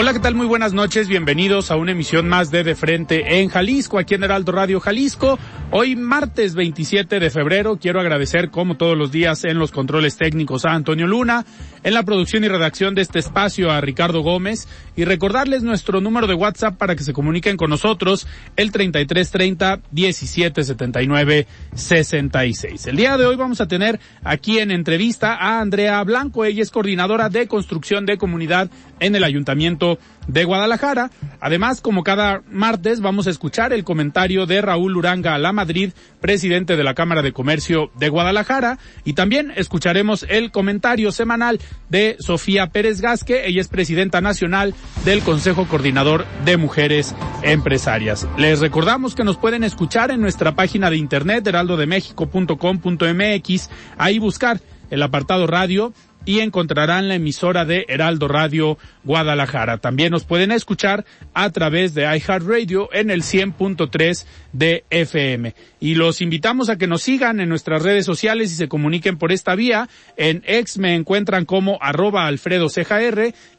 Hola, ¿qué tal? Muy buenas noches. Bienvenidos a una emisión más de De Frente en Jalisco, aquí en Heraldo Radio Jalisco. Hoy martes 27 de febrero quiero agradecer como todos los días en los controles técnicos a Antonio Luna, en la producción y redacción de este espacio a Ricardo Gómez y recordarles nuestro número de WhatsApp para que se comuniquen con nosotros el 3330 1779 66. El día de hoy vamos a tener aquí en entrevista a Andrea Blanco, ella es coordinadora de construcción de comunidad en el Ayuntamiento de Guadalajara. Además, como cada martes, vamos a escuchar el comentario de Raúl Uranga a la Madrid, presidente de la Cámara de Comercio de Guadalajara, y también escucharemos el comentario semanal de Sofía Pérez Gasque, ella es presidenta nacional del Consejo Coordinador de Mujeres Empresarias. Les recordamos que nos pueden escuchar en nuestra página de internet heraldodemexico.com.mx, ahí buscar el apartado radio y encontrarán la emisora de Heraldo Radio Guadalajara. También nos pueden escuchar a través de iHeartRadio en el 100.3 de FM. Y los invitamos a que nos sigan en nuestras redes sociales y se comuniquen por esta vía. En X me encuentran como arroba Alfredo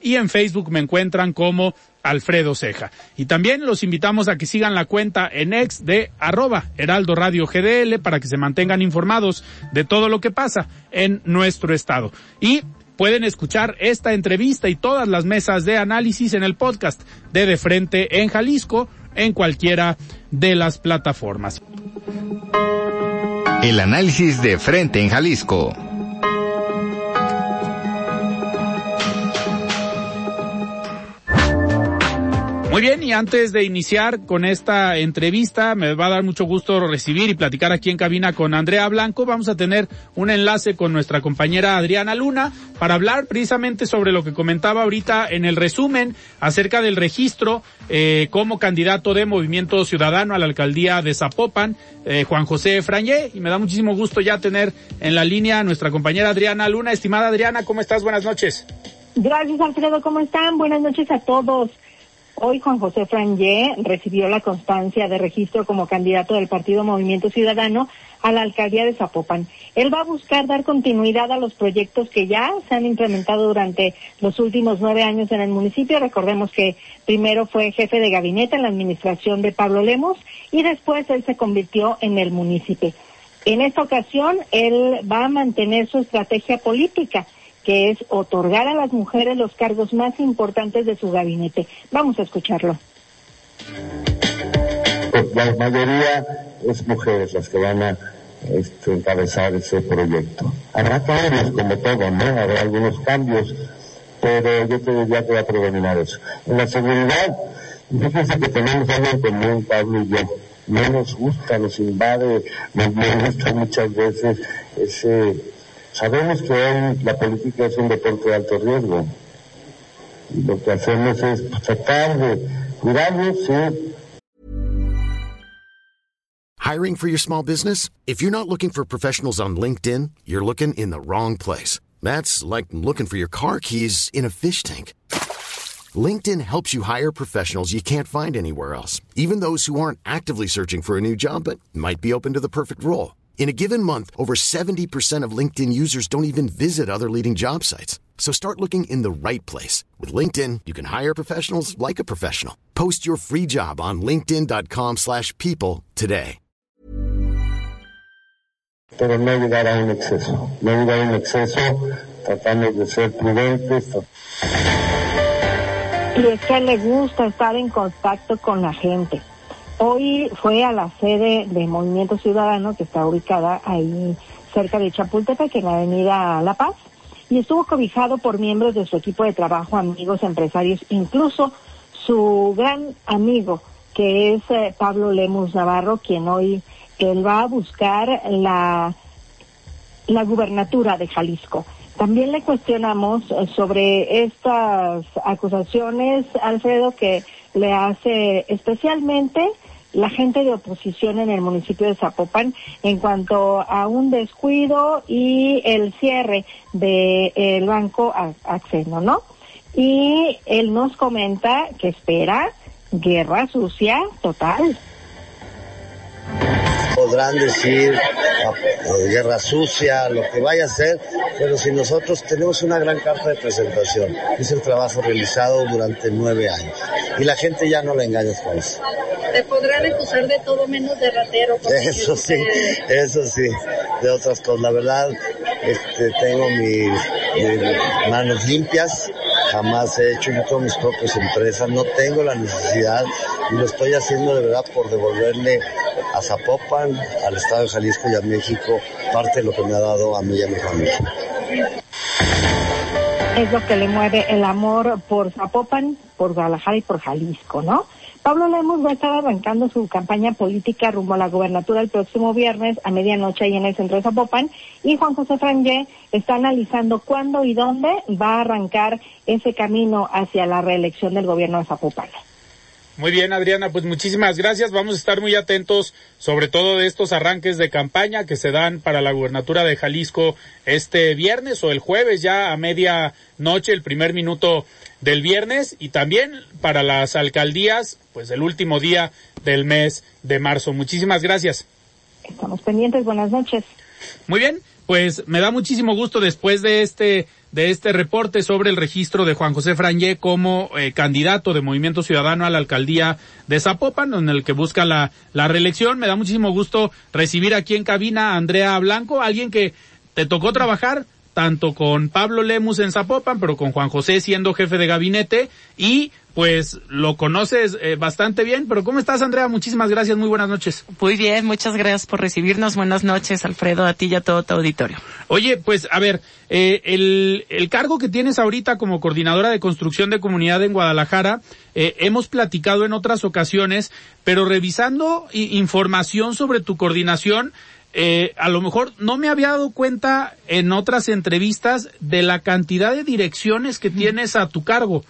y en Facebook me encuentran como Alfredo Ceja. Y también los invitamos a que sigan la cuenta en ex de arroba Heraldo Radio GDL para que se mantengan informados de todo lo que pasa en nuestro estado. Y pueden escuchar esta entrevista y todas las mesas de análisis en el podcast de De Frente en Jalisco en cualquiera de las plataformas. El análisis de Frente en Jalisco Muy bien, y antes de iniciar con esta entrevista, me va a dar mucho gusto recibir y platicar aquí en cabina con Andrea Blanco. Vamos a tener un enlace con nuestra compañera Adriana Luna para hablar precisamente sobre lo que comentaba ahorita en el resumen acerca del registro eh, como candidato de Movimiento Ciudadano a la alcaldía de Zapopan, eh, Juan José Frañé. Y me da muchísimo gusto ya tener en la línea nuestra compañera Adriana Luna. Estimada Adriana, ¿cómo estás? Buenas noches. Gracias, Alfredo. ¿Cómo están? Buenas noches a todos. Hoy Juan José Frangé recibió la constancia de registro como candidato del Partido Movimiento Ciudadano a la alcaldía de Zapopan. Él va a buscar dar continuidad a los proyectos que ya se han implementado durante los últimos nueve años en el municipio. Recordemos que primero fue jefe de gabinete en la administración de Pablo Lemos y después él se convirtió en el municipio. En esta ocasión, él va a mantener su estrategia política que es otorgar a las mujeres los cargos más importantes de su gabinete. Vamos a escucharlo. Pues la mayoría es mujeres las que van a este, encabezar ese proyecto. Habrá cambios como todo, ¿no? Habrá algunos cambios, pero yo te diría que va a predominar eso. En la seguridad, fíjense que tenemos algo en común, Pablo y yo. No nos gusta, nos invade, nos gusta muchas veces ese Sabemos que la política es un deporte de alto riesgo. Lo que hacemos es tratar de cuidarnos, sí. Hiring for your small business? If you're not looking for professionals on LinkedIn, you're looking in the wrong place. That's like looking for your car keys in a fish tank. LinkedIn helps you hire professionals you can't find anywhere else, even those who aren't actively searching for a new job but might be open to the perfect role. In a given month, over 70% of LinkedIn users don't even visit other leading job sites. So start looking in the right place. With LinkedIn, you can hire professionals like a professional. Post your free job on linkedin.com slash people today. Pero no llegar a un exceso. No llegar a un exceso, tratamos de ser prudentes. Y es que le gusta estar en contacto con la gente. Hoy fue a la sede de Movimiento Ciudadano, que está ubicada ahí cerca de Chapultepec, en la avenida La Paz, y estuvo cobijado por miembros de su equipo de trabajo, amigos, empresarios, incluso su gran amigo, que es eh, Pablo Lemus Navarro, quien hoy él va a buscar la, la gubernatura de Jalisco. También le cuestionamos eh, sobre estas acusaciones, Alfredo, que le hace especialmente la gente de oposición en el municipio de Zapopan en cuanto a un descuido y el cierre del banco Acceno, ¿no? Y él nos comenta que espera guerra sucia total podrán decir guerra sucia, lo que vaya a ser, pero si nosotros tenemos una gran carta de presentación, es el trabajo realizado durante nueve años y la gente ya no la engaña con eso. Te podrán acusar de todo menos de ratero. Eso sí, eso sí, de otras cosas. La verdad, este, tengo mis manos limpias, jamás he hecho yo con mis propias empresas, no tengo la necesidad y lo estoy haciendo de verdad por devolverle a Zapopan, al Estado de Jalisco y a México parte de lo que me ha dado a mí y a mi familia. Es lo que le mueve el amor por Zapopan, por Guadalajara y por Jalisco, ¿no? Pablo Lemos va a estar arrancando su campaña política rumbo a la gobernatura el próximo viernes a medianoche ahí en el centro de Zapopan y Juan José Frangé está analizando cuándo y dónde va a arrancar ese camino hacia la reelección del gobierno de Zapopan. Muy bien, Adriana, pues muchísimas gracias. Vamos a estar muy atentos sobre todo de estos arranques de campaña que se dan para la gubernatura de Jalisco este viernes o el jueves ya a media noche, el primer minuto del viernes y también para las alcaldías, pues el último día del mes de marzo. Muchísimas gracias. Estamos pendientes. Buenas noches. Muy bien, pues me da muchísimo gusto después de este de este reporte sobre el registro de Juan José Frangé como eh, candidato de Movimiento Ciudadano a la alcaldía de Zapopan, en el que busca la, la reelección. Me da muchísimo gusto recibir aquí en cabina a Andrea Blanco, alguien que te tocó trabajar tanto con Pablo Lemus en Zapopan, pero con Juan José siendo jefe de gabinete y pues lo conoces eh, bastante bien, pero ¿cómo estás Andrea? Muchísimas gracias, muy buenas noches. Muy bien, muchas gracias por recibirnos, buenas noches Alfredo, a ti y a todo tu auditorio. Oye, pues a ver, eh, el, el cargo que tienes ahorita como coordinadora de construcción de comunidad en Guadalajara, eh, hemos platicado en otras ocasiones, pero revisando información sobre tu coordinación, eh, a lo mejor no me había dado cuenta en otras entrevistas de la cantidad de direcciones que tienes a tu cargo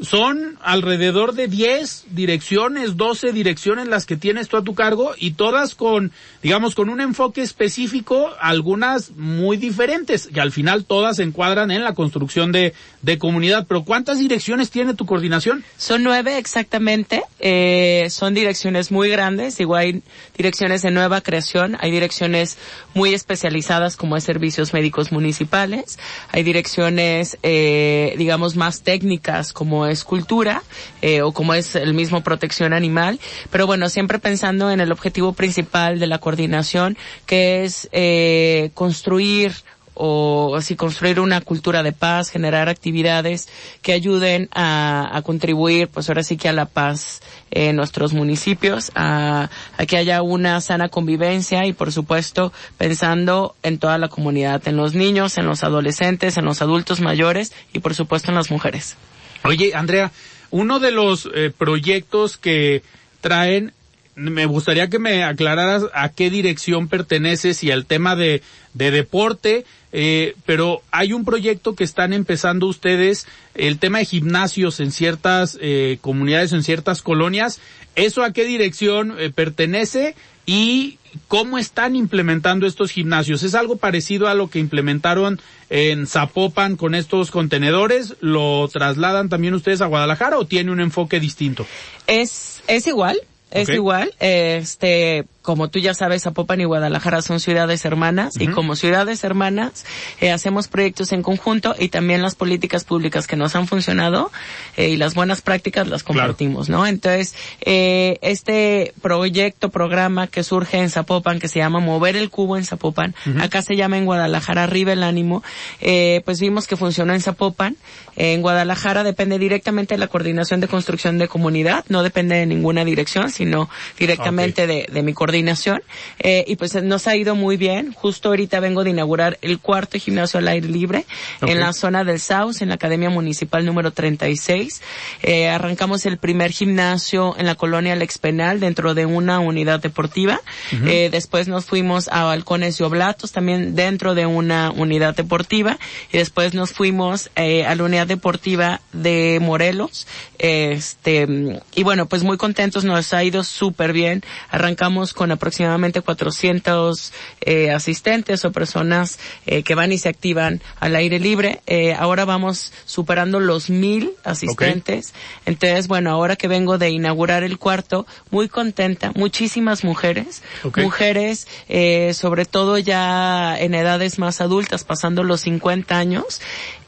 son alrededor de 10 direcciones, 12 direcciones las que tienes tú a tu cargo y todas con, digamos, con un enfoque específico, algunas muy diferentes y al final todas se encuadran en la construcción de, de comunidad. Pero ¿cuántas direcciones tiene tu coordinación? Son nueve exactamente, eh, son direcciones muy grandes, igual hay direcciones de nueva creación, hay direcciones muy especializadas como es servicios médicos municipales, hay direcciones, eh, digamos, más técnicas como es cultura eh, o como es el mismo protección animal, pero bueno, siempre pensando en el objetivo principal de la coordinación, que es eh, construir o así construir una cultura de paz, generar actividades que ayuden a, a, contribuir, pues ahora sí que a la paz en nuestros municipios, a, a, que haya una sana convivencia y por supuesto pensando en toda la comunidad, en los niños, en los adolescentes, en los adultos mayores y por supuesto en las mujeres. Oye, Andrea, uno de los eh, proyectos que traen, me gustaría que me aclararas a qué dirección perteneces y al tema de, de deporte, eh, pero hay un proyecto que están empezando ustedes, el tema de gimnasios en ciertas eh, comunidades, en ciertas colonias. ¿Eso a qué dirección eh, pertenece? Y cómo están implementando estos gimnasios. ¿Es algo parecido a lo que implementaron en Zapopan con estos contenedores? ¿Lo trasladan también ustedes a Guadalajara o tiene un enfoque distinto? Es, es igual, es igual. Este, como tú ya sabes, Zapopan y Guadalajara son ciudades hermanas y como ciudades hermanas eh, hacemos proyectos en conjunto y también las políticas públicas que nos han funcionado eh, y las buenas prácticas las compartimos, ¿no? Entonces, eh, este proyecto, programa que surge en Zapopan que se llama Mover el Cubo en Zapopan, acá se llama en Guadalajara Arriba el Ánimo, eh, pues vimos que funcionó en Zapopan. En Guadalajara depende directamente de la coordinación de construcción de comunidad, no depende de ninguna dirección, sino directamente de, de mi coordinación coordinación, eh, y pues nos ha ido muy bien. Justo ahorita vengo de inaugurar el cuarto gimnasio al aire libre en la zona del Saus, en la Academia Municipal número 36. Eh, arrancamos el primer gimnasio en la colonia Lex Penal dentro de una unidad deportiva. eh, después nos fuimos a Balcones y Oblatos también dentro de una unidad deportiva y después nos fuimos eh, a la unidad deportiva de Morelos. Este, y bueno, pues muy contentos, nos ha ido súper bien. Arrancamos con aproximadamente 400 eh, asistentes o personas eh, que van y se activan al aire libre. Eh, ahora vamos superando los mil asistentes. Entonces, bueno, ahora que vengo de inaugurar el cuarto, muy contenta, muchísimas mujeres, Ok. mujeres, eh, sobre todo ya en edades más adultas, pasando los 50 años,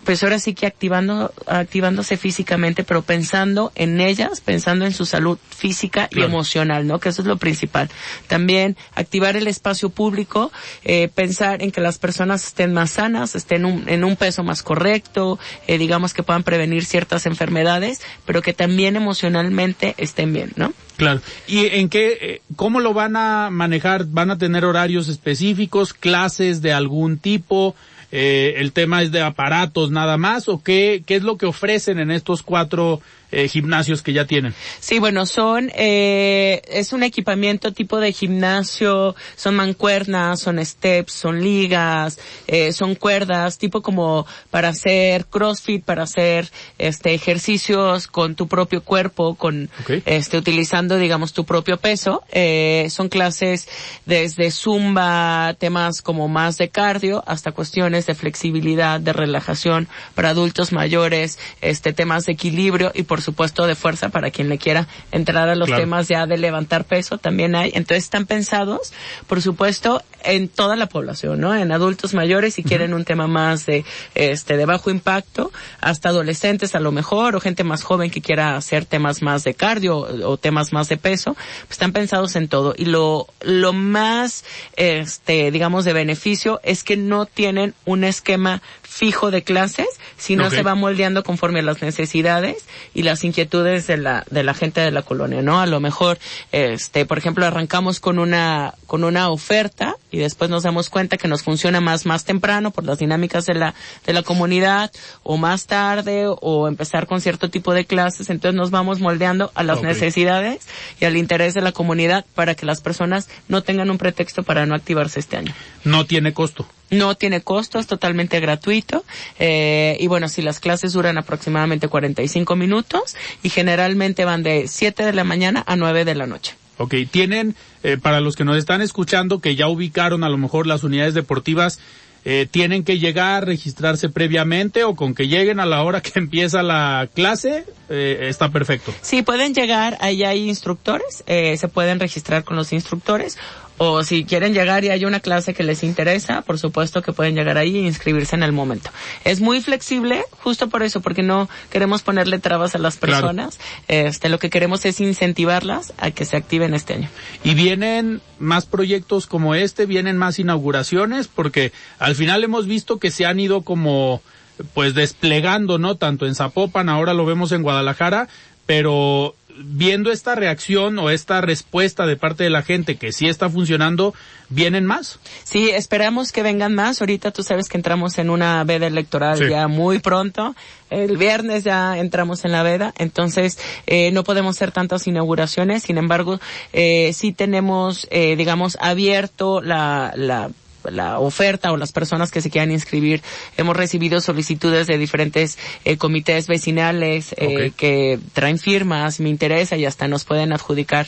pues ahora sí que activando, activándose físicamente, pero pensando en ellas, pensando en su salud física y emocional, ¿no? Que eso es lo principal. También activar el espacio público, eh, pensar en que las personas estén más sanas, estén un- en un peso más correcto, eh, digamos que puedan prevenir ciertas enfermedades, pero que también emocionalmente estén bien, ¿no? Claro. ¿Y en qué, eh, cómo lo van a manejar? ¿Van a tener horarios específicos, clases de algún tipo? Eh, ¿El tema es de aparatos nada más? ¿O qué, qué es lo que ofrecen en estos cuatro eh, gimnasios que ya tienen? Sí, bueno, son, eh, es un equipamiento tipo de gimnasio, son mancuernas, son steps, son ligas, eh, son cuerdas, tipo como para hacer crossfit, para hacer, este, ejercicios con tu propio cuerpo, con, este, utilizando, digamos, tu propio peso. Eh, son clases desde zumba, temas como más de cardio, hasta cuestiones de flexibilidad, de relajación para adultos mayores, este, temas de equilibrio y por supuesto de fuerza para quien le quiera entrar a los Claro. temas ya de levantar peso también hay. Entonces están pensados, por supuesto, en toda la población, ¿no? En adultos mayores si quieren un tema más de, este, de bajo impacto, hasta adolescentes a lo mejor, o gente más joven que quiera hacer temas más de cardio o temas más de peso, pues están pensados en todo. Y lo, lo más, este, digamos, de beneficio es que no tienen un esquema fijo de clases, sino Ok. se va moldeando conforme a las necesidades y las inquietudes de la, de la gente de la colonia, ¿no? A lo mejor, este, por ejemplo, arrancamos con una, con una oferta y después nos damos cuenta que nos funciona más, más temprano por las dinámicas de la, de la comunidad o más tarde o empezar con cierto tipo de clases. Entonces nos vamos moldeando a las necesidades y al interés de la comunidad para que las personas no tengan un pretexto para no activarse este año. No tiene costo. No tiene costo, es totalmente gratuito. Eh, y bueno, si las clases duran aproximadamente 45 minutos y generalmente van de 7 de la mañana a 9 de la noche. Ok, tienen, eh, para los que nos están escuchando, que ya ubicaron a lo mejor las unidades deportivas, eh, tienen que llegar, registrarse previamente o con que lleguen a la hora que empieza la clase, eh, está perfecto. Sí, pueden llegar, ahí hay instructores, eh, se pueden registrar con los instructores. O si quieren llegar y hay una clase que les interesa, por supuesto que pueden llegar ahí e inscribirse en el momento. Es muy flexible, justo por eso, porque no queremos ponerle trabas a las Claro. personas. Este, lo que queremos es incentivarlas a que se activen este año. Y vienen más proyectos como este, vienen más inauguraciones, porque al final hemos visto que se han ido como, pues desplegando, ¿no? Tanto en Zapopan, ahora lo vemos en Guadalajara, pero viendo esta reacción o esta respuesta de parte de la gente que sí está funcionando, ¿vienen más? Sí, esperamos que vengan más. Ahorita tú sabes que entramos en una veda electoral Sí. ya muy pronto. El viernes ya entramos en la veda, entonces eh, no podemos hacer tantas inauguraciones. Sin embargo, eh, sí tenemos, eh, digamos, abierto la, la la oferta o las personas que se quieran inscribir. Hemos recibido solicitudes de diferentes eh, comités vecinales eh, que traen firmas, me interesa y hasta nos pueden adjudicar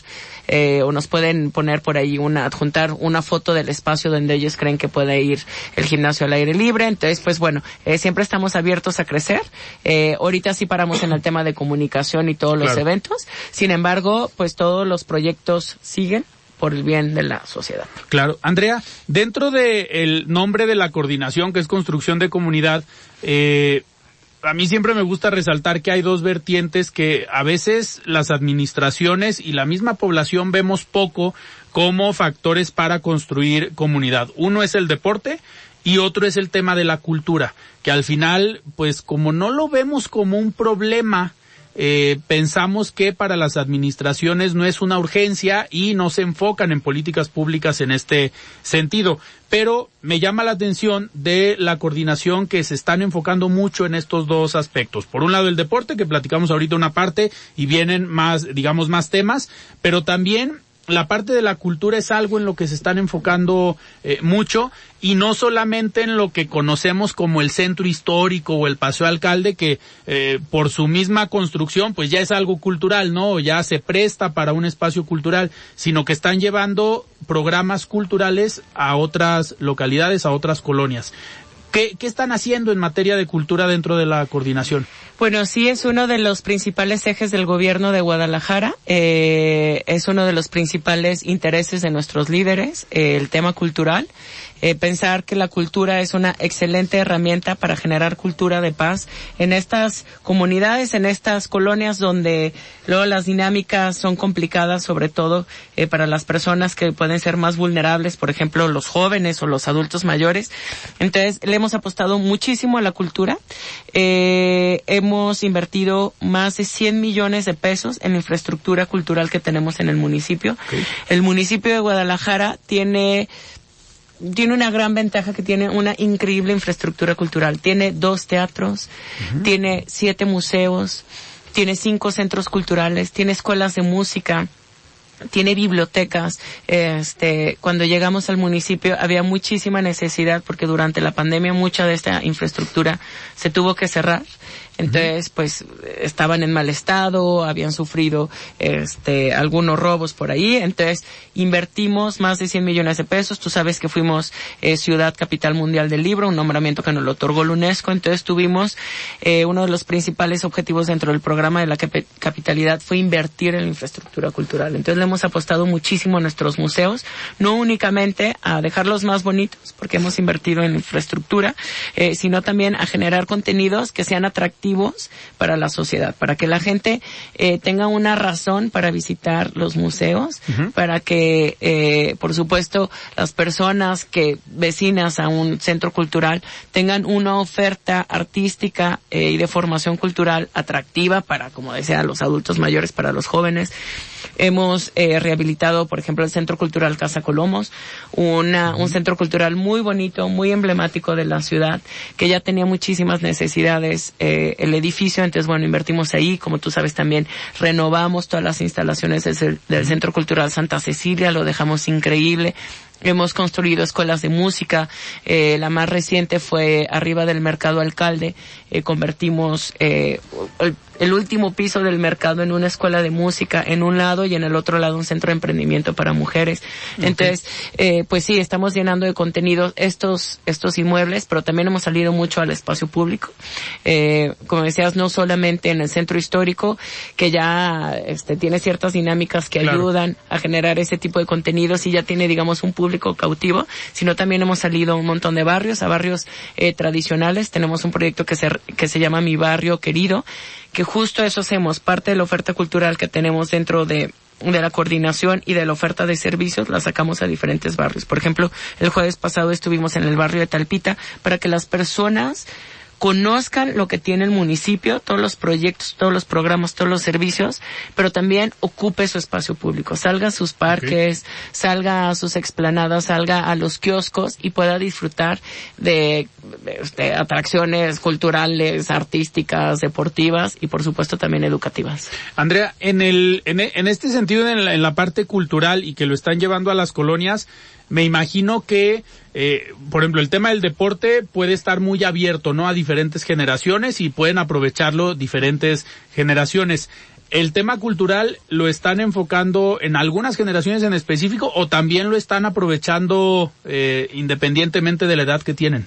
eh, o nos pueden poner por ahí una, adjuntar una foto del espacio donde ellos creen que puede ir el gimnasio al aire libre. Entonces, pues bueno, eh, siempre estamos abiertos a crecer. Eh, ahorita sí paramos en el tema de comunicación y todos los eventos. Sin embargo, pues todos los proyectos siguen por el bien de la sociedad. Claro. Andrea, dentro de el nombre de la coordinación, que es construcción de comunidad, eh, a mí siempre me gusta resaltar que hay dos vertientes que a veces las administraciones y la misma población vemos poco como factores para construir comunidad. Uno es el deporte y otro es el tema de la cultura, que al final, pues como no lo vemos como un problema, eh, pensamos que para las administraciones no es una urgencia y no se enfocan en políticas públicas en este sentido. Pero me llama la atención de la coordinación que se están enfocando mucho en estos dos aspectos. Por un lado el deporte, que platicamos ahorita una parte y vienen más, digamos, más temas, pero también la parte de la cultura es algo en lo que se están enfocando eh, mucho y no solamente en lo que conocemos como el centro histórico o el paseo alcalde que eh, por su misma construcción pues ya es algo cultural, ¿no? Ya se presta para un espacio cultural, sino que están llevando programas culturales a otras localidades, a otras colonias. ¿Qué, ¿Qué están haciendo en materia de cultura dentro de la coordinación? Bueno, sí es uno de los principales ejes del gobierno de Guadalajara. Eh, es uno de los principales intereses de nuestros líderes, eh, el tema cultural. Eh, pensar que la cultura es una excelente herramienta para generar cultura de paz en estas comunidades, en estas colonias donde luego las dinámicas son complicadas, sobre todo eh, para las personas que pueden ser más vulnerables, por ejemplo, los jóvenes o los adultos mayores. Entonces, hemos apostado muchísimo a la cultura. Eh, hemos invertido más de 100 millones de pesos en la infraestructura cultural que tenemos en el municipio. El municipio de Guadalajara tiene tiene una gran ventaja que tiene una increíble infraestructura cultural. Tiene dos teatros, tiene siete museos, tiene cinco centros culturales, tiene escuelas de música, tiene bibliotecas. Este, cuando llegamos al municipio había muchísima necesidad porque durante la pandemia mucha de esta infraestructura se tuvo que cerrar. Entonces, pues, estaban en mal estado, habían sufrido, este, algunos robos por ahí. Entonces, invertimos más de 100 millones de pesos. Tú sabes que fuimos eh, Ciudad Capital Mundial del Libro, un nombramiento que nos lo otorgó la UNESCO. Entonces, tuvimos, eh, uno de los principales objetivos dentro del programa de la capitalidad fue invertir en la infraestructura cultural. Entonces, le hemos apostado muchísimo a nuestros museos, no únicamente a dejarlos más bonitos, porque hemos invertido en infraestructura, eh, sino también a generar contenidos que sean atractivos para la sociedad, para que la gente eh, tenga una razón para visitar los museos, para que, eh, por supuesto, las personas que vecinas a un centro cultural tengan una oferta artística eh, y de formación cultural atractiva para, como decía, los adultos mayores, para los jóvenes. Hemos eh, rehabilitado, por ejemplo, el Centro Cultural Casa Colomos, una, un centro cultural muy bonito, muy emblemático de la ciudad, que ya tenía muchísimas necesidades eh, el edificio, entonces bueno, invertimos ahí, como tú sabes también, renovamos todas las instalaciones del, del Centro Cultural Santa Cecilia, lo dejamos increíble, Hemos construido escuelas de música. Eh, la más reciente fue arriba del Mercado Alcalde. Eh, convertimos eh, el, el, último piso del mercado en una escuela de música en un lado y en el otro lado un centro de emprendimiento para mujeres. Okay. Entonces, eh, pues sí, estamos llenando de contenido estos estos inmuebles, pero también hemos salido mucho al espacio público. Eh, como decías, no solamente en el centro histórico, que ya este, tiene ciertas dinámicas que claro. ayudan a generar ese tipo de contenidos y ya tiene, digamos, un público público cautivo, sino también hemos salido a un montón de barrios, a barrios eh, tradicionales. Tenemos un proyecto que se, que se llama Mi Barrio Querido, que justo eso hacemos, parte de la oferta cultural que tenemos dentro de, de la coordinación y de la oferta de servicios la sacamos a diferentes barrios. Por ejemplo, el jueves pasado estuvimos en el barrio de Talpita para que las personas conozcan lo que tiene el municipio, todos los proyectos, todos los programas, todos los servicios, pero también ocupe su espacio público, salga a sus parques, okay. salga a sus explanadas, salga a los kioscos y pueda disfrutar de, de, atracciones culturales, artísticas, deportivas y por supuesto también educativas. Andrea, en el, en, en este sentido, en la, en la parte cultural y que lo están llevando a las colonias, me imagino que, eh, por ejemplo, el tema del deporte puede estar muy abierto, ¿no? A diferentes generaciones y pueden aprovecharlo diferentes generaciones. ¿El tema cultural lo están enfocando en algunas generaciones en específico o también lo están aprovechando eh, independientemente de la edad que tienen?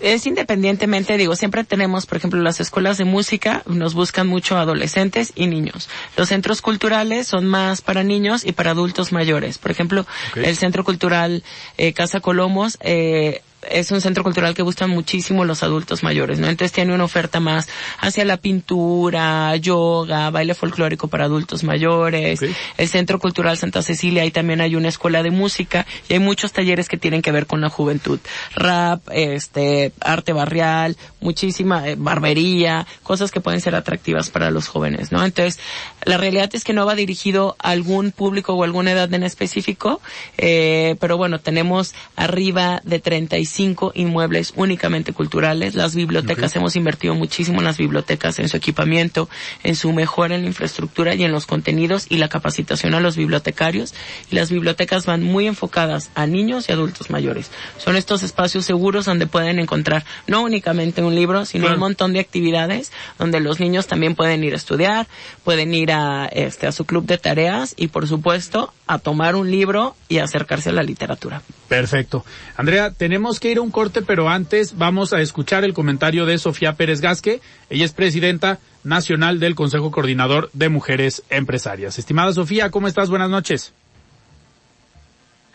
Es independientemente, digo, siempre tenemos, por ejemplo, las escuelas de música, nos buscan mucho adolescentes y niños. Los centros culturales son más para niños y para adultos mayores. Por ejemplo, okay. el Centro Cultural eh, Casa Colomos, eh, es un centro cultural que gustan muchísimo los adultos mayores, ¿no? Entonces tiene una oferta más hacia la pintura, yoga, baile folclórico para adultos mayores. El Centro Cultural Santa Cecilia, ahí también hay una escuela de música y hay muchos talleres que tienen que ver con la juventud. Rap, este, arte barrial, muchísima eh, barbería, cosas que pueden ser atractivas para los jóvenes, ¿no? Entonces, la realidad es que no va dirigido a algún público o alguna edad en específico, eh, pero bueno, tenemos arriba de 35 inmuebles únicamente culturales. Las bibliotecas, hemos invertido muchísimo en las bibliotecas, en su equipamiento, en su mejora en la infraestructura y en los contenidos y la capacitación a los bibliotecarios. Y las bibliotecas van muy enfocadas a niños y adultos mayores. Son estos espacios seguros donde pueden encontrar no únicamente un libro, sino un montón de actividades donde los niños también pueden ir a estudiar, pueden ir a, este, a su club de tareas y por supuesto a tomar un libro y acercarse a la literatura. Perfecto. Andrea, tenemos que ir a un corte, pero antes vamos a escuchar el comentario de Sofía Pérez Gasque. Ella es presidenta nacional del Consejo Coordinador de Mujeres Empresarias. Estimada Sofía, ¿cómo estás? Buenas noches.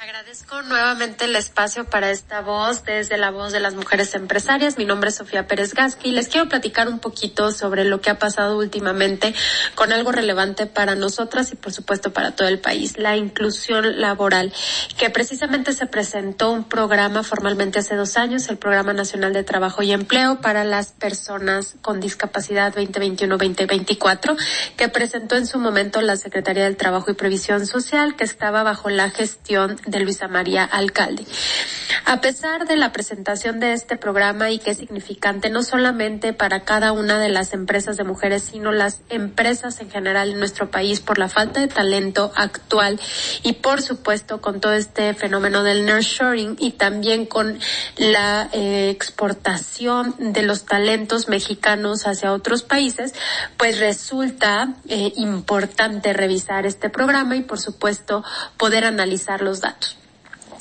Agradezco nuevamente el espacio para esta voz desde la voz de las mujeres empresarias. Mi nombre es Sofía Pérez Gasqui les quiero platicar un poquito sobre lo que ha pasado últimamente con algo relevante para nosotras y por supuesto para todo el país, la inclusión laboral, que precisamente se presentó un programa formalmente hace dos años, el Programa Nacional de Trabajo y Empleo para las personas con discapacidad 2021-2024, que presentó en su momento la Secretaría del Trabajo y Previsión Social, que estaba bajo la gestión de Luisa María Alcalde. A pesar de la presentación de este programa y que es significante no solamente para cada una de las empresas de mujeres, sino las empresas en general en nuestro país por la falta de talento actual y por supuesto con todo este fenómeno del nurturing y también con la eh, exportación de los talentos mexicanos hacia otros países, pues resulta eh, importante revisar este programa y por supuesto poder analizar los datos.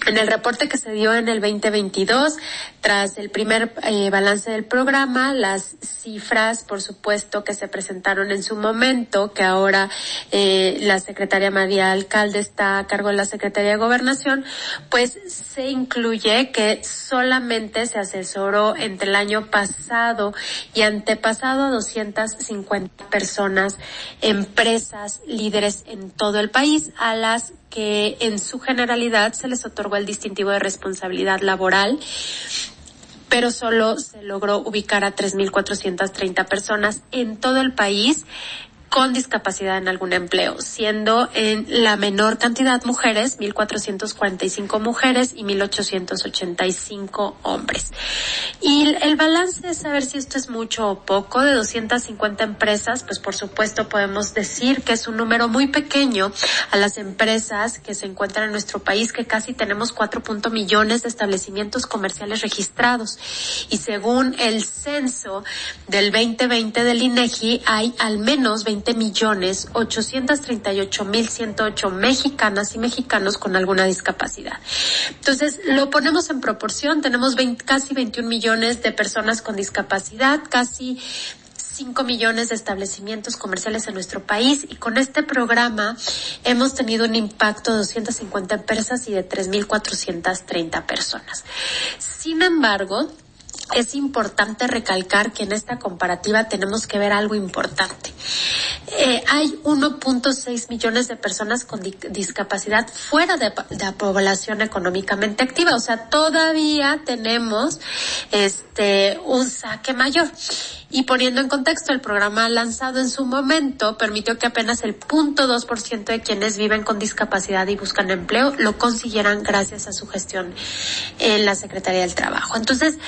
En el reporte que se dio en el 2022, tras el primer eh, balance del programa, las cifras, por supuesto, que se presentaron en su momento, que ahora eh, la secretaria María Alcalde está a cargo de la Secretaría de Gobernación, pues se incluye que solamente se asesoró entre el año pasado y antepasado a 250 personas, empresas, líderes en todo el país, a las que en su generalidad se les otorgó el distintivo de responsabilidad laboral pero solo se logró ubicar a 3.430 personas en todo el país con discapacidad en algún empleo, siendo en la menor cantidad mujeres, 1.445 mujeres y 1.885 hombres. Y el balance es saber si esto es mucho o poco. De 250 empresas, pues por supuesto podemos decir que es un número muy pequeño a las empresas que se encuentran en nuestro país, que casi tenemos 4 millones de establecimientos comerciales registrados. Y según el censo del 2020 del INEGI, hay al menos 20 millones 838 mil 108 mexicanas y mexicanos con alguna discapacidad. Entonces, lo ponemos en proporción, tenemos casi 21 millones de personas con discapacidad, casi 5 millones de establecimientos comerciales en nuestro país y con este programa hemos tenido un impacto de 250 empresas y de 3.430 personas. Sin embargo, es importante recalcar que en esta comparativa tenemos que ver algo importante. Eh, hay 1.6 millones de personas con discapacidad fuera de, la población económicamente activa, o sea, todavía tenemos este un saque mayor. Y poniendo en contexto, el programa lanzado en su momento permitió que apenas el 0.2% de quienes viven con discapacidad y buscan empleo lo consiguieran gracias a su gestión en la Secretaría del Trabajo. Entonces,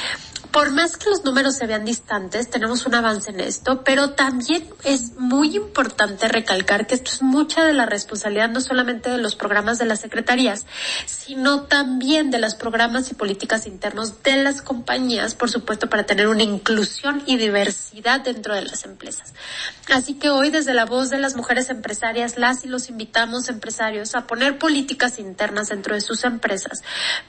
por más que los números se vean distantes, tenemos un avance en esto, pero también es muy importante recalcar que esto es mucha de la responsabilidad no solamente de los programas de las secretarías, sino también de los programas y políticas internos de las compañías, por supuesto, para tener una inclusión y diversidad dentro de las empresas. Así que hoy, desde la voz de las mujeres empresarias, las y los invitamos empresarios a poner políticas internas dentro de sus empresas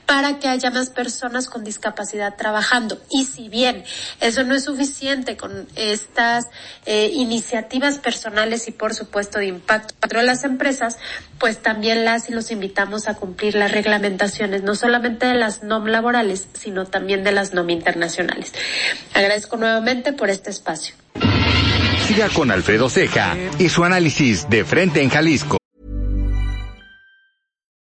para que haya más personas con discapacidad trabajando Y si bien eso no es suficiente con estas eh, iniciativas personales y por supuesto de impacto para las empresas, pues también las y los invitamos a cumplir las reglamentaciones, no solamente de las NOM laborales, sino también de las NOM internacionales. Agradezco nuevamente por este espacio. Siga con Alfredo Ceja y su análisis de frente en Jalisco.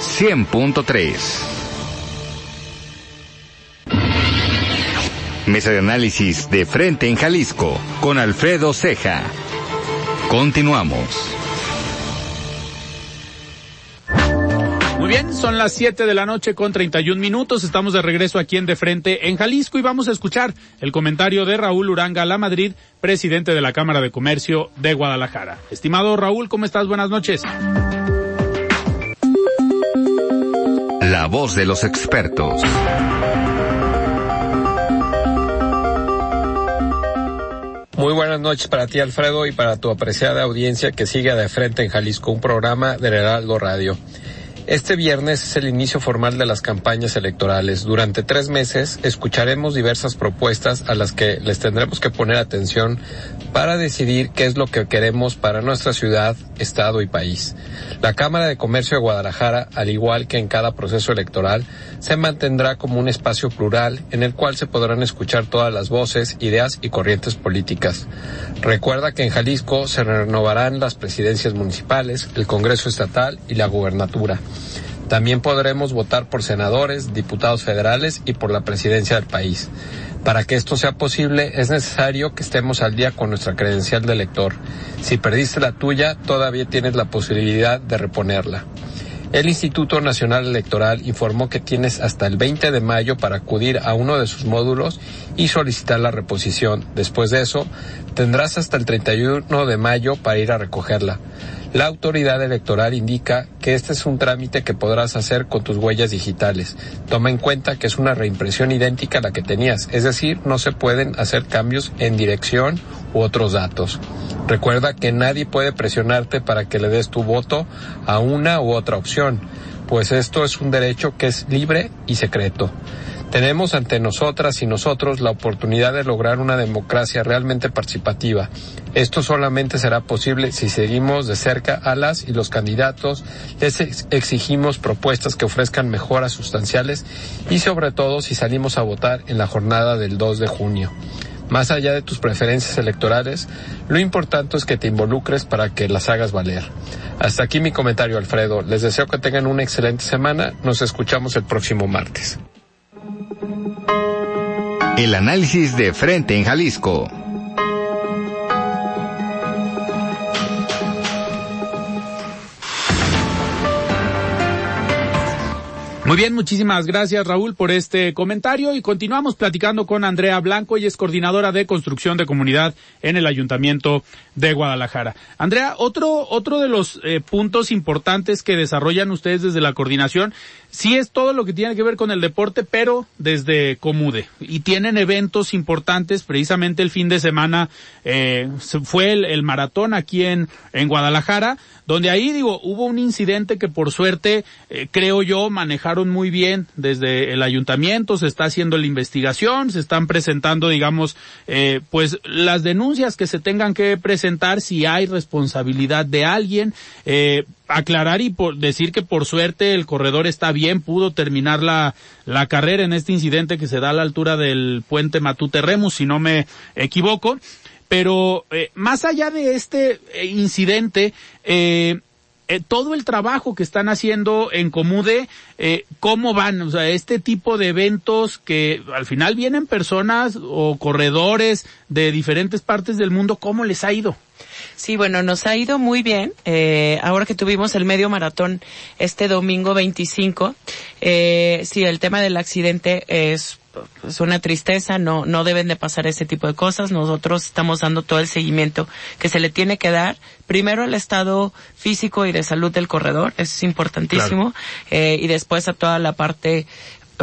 100.3. Mesa de análisis de frente en Jalisco con Alfredo Ceja. Continuamos. Muy bien, son las 7 de la noche con 31 minutos. Estamos de regreso aquí en De Frente en Jalisco y vamos a escuchar el comentario de Raúl Uranga La Madrid, presidente de la Cámara de Comercio de Guadalajara. Estimado Raúl, ¿cómo estás? Buenas noches. La voz de los expertos. Muy buenas noches para ti, Alfredo, y para tu apreciada audiencia que sigue de frente en Jalisco, un programa del Heraldo Radio. Este viernes es el inicio formal de las campañas electorales. Durante tres meses escucharemos diversas propuestas a las que les tendremos que poner atención para decidir qué es lo que queremos para nuestra ciudad, estado y país. La Cámara de Comercio de Guadalajara, al igual que en cada proceso electoral, se mantendrá como un espacio plural en el cual se podrán escuchar todas las voces, ideas y corrientes políticas. Recuerda que en Jalisco se renovarán las presidencias municipales, el Congreso Estatal y la gubernatura. También podremos votar por senadores, diputados federales y por la presidencia del país. Para que esto sea posible es necesario que estemos al día con nuestra credencial de elector. Si perdiste la tuya, todavía tienes la posibilidad de reponerla. El Instituto Nacional Electoral informó que tienes hasta el 20 de mayo para acudir a uno de sus módulos y solicitar la reposición. Después de eso, tendrás hasta el 31 de mayo para ir a recogerla. La autoridad electoral indica que este es un trámite que podrás hacer con tus huellas digitales. Toma en cuenta que es una reimpresión idéntica a la que tenías, es decir, no se pueden hacer cambios en dirección u otros datos. Recuerda que nadie puede presionarte para que le des tu voto a una u otra opción, pues esto es un derecho que es libre y secreto. Tenemos ante nosotras y nosotros la oportunidad de lograr una democracia realmente participativa. Esto solamente será posible si seguimos de cerca a las y los candidatos, les exigimos propuestas que ofrezcan mejoras sustanciales y sobre todo si salimos a votar en la jornada del 2 de junio. Más allá de tus preferencias electorales, lo importante es que te involucres para que las hagas valer. Hasta aquí mi comentario, Alfredo. Les deseo que tengan una excelente semana. Nos escuchamos el próximo martes. El análisis de frente en Jalisco. Muy bien, muchísimas gracias Raúl por este comentario y continuamos platicando con Andrea Blanco, y es coordinadora de construcción de comunidad en el Ayuntamiento de Guadalajara. Andrea, otro, otro de los eh, puntos importantes que desarrollan ustedes desde la coordinación, sí es todo lo que tiene que ver con el deporte, pero desde Comude. Y tienen eventos importantes, precisamente el fin de semana eh, fue el, maratón aquí en, en Guadalajara, donde ahí digo, hubo un incidente que por suerte, eh, creo yo, manejaron muy bien desde el ayuntamiento, se está haciendo la investigación, se están presentando, digamos, eh, pues las denuncias que se tengan que presentar si hay responsabilidad de alguien, eh, aclarar y por decir que por suerte el corredor está bien, pudo terminar la, la carrera en este incidente que se da a la altura del puente Matute Remus, si no me equivoco. Pero eh, más allá de este eh, incidente, eh, eh, todo el trabajo que están haciendo en Comude, eh, cómo van, o sea, este tipo de eventos que al final vienen personas o corredores de diferentes partes del mundo, ¿cómo les ha ido? Sí, bueno, nos ha ido muy bien. Eh, ahora que tuvimos el medio maratón este domingo 25, eh, sí, el tema del accidente es es una tristeza, no, no deben de pasar ese tipo de cosas. Nosotros estamos dando todo el seguimiento que se le tiene que dar. Primero al estado físico y de salud del corredor, eso es importantísimo. Eh, y después a toda la parte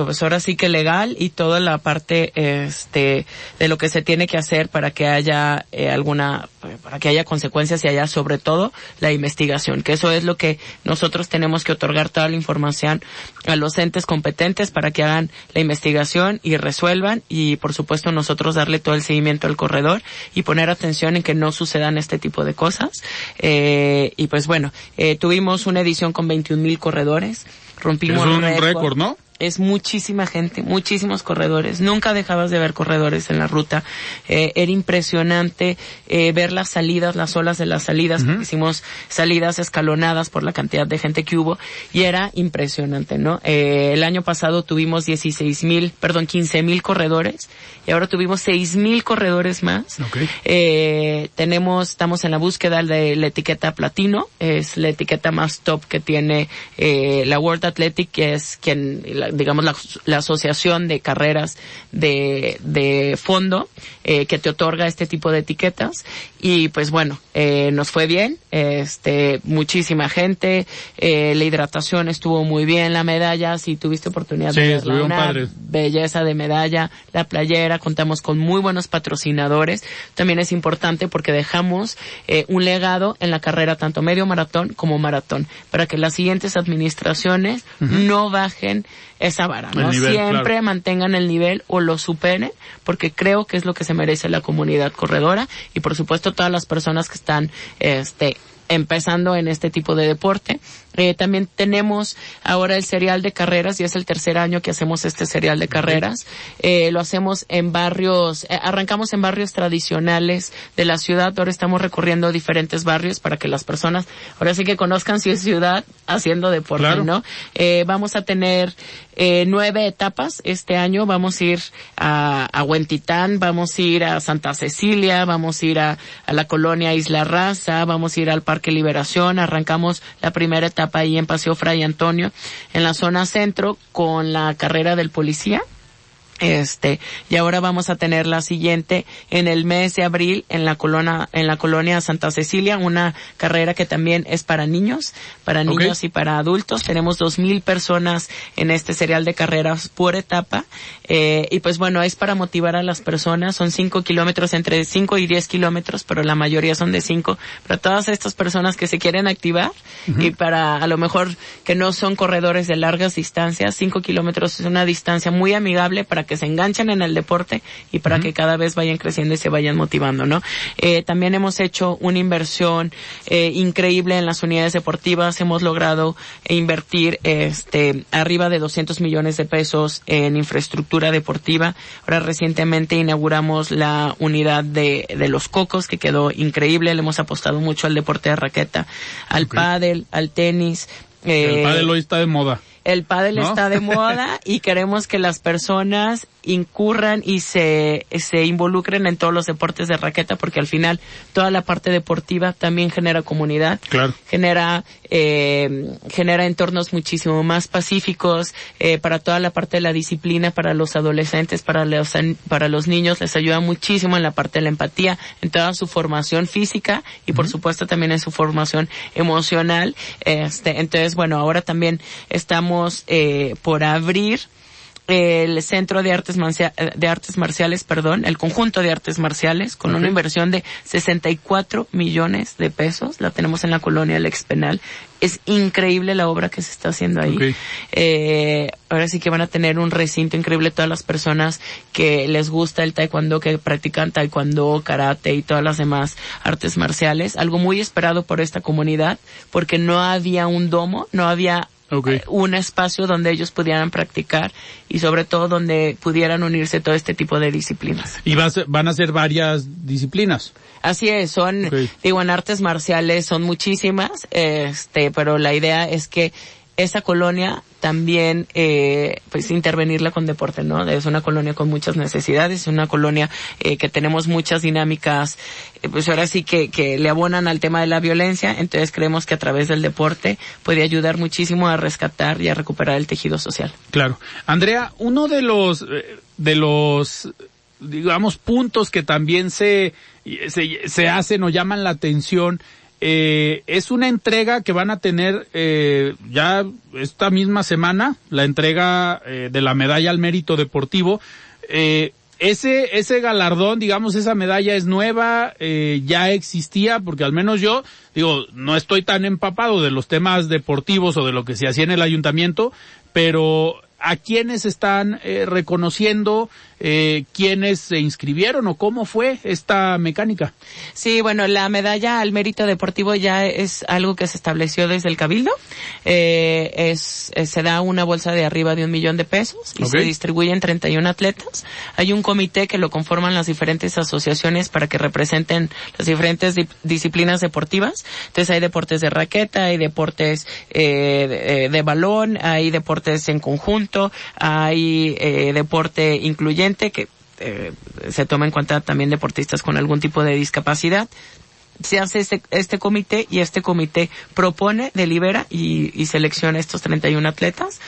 pues ahora sí que legal y toda la parte este de lo que se tiene que hacer para que haya eh, alguna para que haya consecuencias y haya sobre todo la investigación que eso es lo que nosotros tenemos que otorgar toda la información a los entes competentes para que hagan la investigación y resuelvan y por supuesto nosotros darle todo el seguimiento al corredor y poner atención en que no sucedan este tipo de cosas eh, y pues bueno eh, tuvimos una edición con 21 mil corredores rompimos es un récord, ¿no? Es muchísima gente, muchísimos corredores. Nunca dejabas de ver corredores en la ruta. Eh, era impresionante eh, ver las salidas, las olas de las salidas, porque hicimos salidas escalonadas por la cantidad de gente que hubo y era impresionante, ¿no? Eh, el año pasado tuvimos 16 mil, perdón, 15 mil corredores y ahora tuvimos 6 mil corredores más. Eh, tenemos, estamos en la búsqueda de la etiqueta platino, es la etiqueta más top que tiene eh, la World Athletic, que es quien, la- digamos, la, la asociación de carreras de, de fondo eh, que te otorga este tipo de etiquetas. Y pues bueno, eh, nos fue bien, este, muchísima gente, eh, la hidratación estuvo muy bien, la medalla, si tuviste oportunidad Sí, de verla, una padres. belleza de medalla, la playera, contamos con muy buenos patrocinadores. También es importante porque dejamos eh, un legado en la carrera tanto medio maratón como maratón, para que las siguientes administraciones Ujú. no bajen esa vara, ¿no? nivel, Siempre claro. mantengan el nivel o lo superen, porque creo que es lo que se merece la comunidad corredora y por supuesto todas las personas que están, este, empezando en este tipo de deporte. Eh, también tenemos ahora el serial de carreras y es el tercer año que hacemos este serial de carreras. Eh, lo hacemos en barrios, eh, arrancamos en barrios tradicionales de la ciudad, ahora estamos recorriendo diferentes barrios para que las personas ahora sí que conozcan si es ciudad haciendo deporte, Claro. ¿no? Eh, vamos a tener eh, nueve etapas este año. Vamos a ir a, a Huentitán, vamos a ir a Santa Cecilia, vamos a ir a, a la colonia Isla Raza, vamos a ir al Parque Liberación. Arrancamos la primera etapa ahí en Paseo Fray Antonio, en la zona centro, con la carrera del policía. Este, y ahora vamos a tener la siguiente en el mes de abril en la colonia, en la colonia Santa Cecilia, una carrera que también es para niños, para niños y para adultos. Tenemos dos mil personas en este serial de carreras por etapa. Eh, y pues bueno, es para motivar a las personas. Son cinco kilómetros, entre cinco y diez kilómetros, pero la mayoría son de cinco. Para todas estas personas que se quieren activar y para a lo mejor que no son corredores de largas distancias, cinco kilómetros es una distancia muy amigable para que se enganchen en el deporte y para que cada vez vayan creciendo y se vayan motivando, ¿no? Eh, también hemos hecho una inversión eh, increíble en las unidades deportivas, hemos logrado invertir este arriba de 200 millones de pesos en infraestructura deportiva. Ahora recientemente inauguramos la unidad de, de los cocos que quedó increíble, le hemos apostado mucho al deporte de raqueta, al pádel, al tenis. El eh, pádel hoy está de moda. El pádel ¿No? está de moda y queremos que las personas incurran y se, se involucren en todos los deportes de raqueta porque al final toda la parte deportiva también genera comunidad Claro. genera eh, genera entornos muchísimo más pacíficos eh, para toda la parte de la disciplina para los adolescentes para los para los niños les ayuda muchísimo en la parte de la empatía en toda su formación física y por supuesto también en su formación emocional este entonces bueno ahora también estamos eh, por abrir el Centro de Artes, de Artes Marciales, perdón, el conjunto de artes marciales, con una inversión de 64 millones de pesos. La tenemos en la colonia Lex Penal. Es increíble la obra que se está haciendo ahí. Eh, ahora sí que van a tener un recinto increíble todas las personas que les gusta el taekwondo, que practican taekwondo, karate y todas las demás artes marciales. Algo muy esperado por esta comunidad, porque no había un domo, no había eh, un espacio donde ellos pudieran practicar y sobre todo donde pudieran unirse todo este tipo de disciplinas. Y van a ser varias disciplinas. Así es, son, digo, en artes marciales son muchísimas, este, pero la idea es que esa colonia también eh, pues intervenirla con deporte, ¿no? Es una colonia con muchas necesidades, es una colonia eh, que tenemos muchas dinámicas, eh, pues ahora sí que, que le abonan al tema de la violencia, entonces creemos que a través del deporte puede ayudar muchísimo a rescatar y a recuperar el tejido social. Claro. Andrea, uno de los, eh, de los digamos puntos que también se, se, se hacen o llaman la atención eh, es una entrega que van a tener eh, ya esta misma semana, la entrega eh, de la medalla al mérito deportivo. Eh, ese, ese galardón, digamos, esa medalla es nueva, eh, ya existía, porque al menos yo, digo, no estoy tan empapado de los temas deportivos o de lo que se hacía en el ayuntamiento, pero a quiénes están eh, reconociendo, eh, quiénes se inscribieron o cómo fue esta mecánica. Sí, bueno, la medalla al mérito deportivo ya es algo que se estableció desde el Cabildo. Eh, es, eh, se da una bolsa de arriba de un millón de pesos y se distribuye en 31 atletas. Hay un comité que lo conforman las diferentes asociaciones para que representen las diferentes disciplinas deportivas. Entonces hay deportes de raqueta, hay deportes eh, de balón, hay deportes en conjunto hay eh, deporte incluyente que eh, se toma en cuenta también deportistas con algún tipo de discapacidad se hace este, este comité y este comité propone, delibera y, y selecciona estos 31 atletas.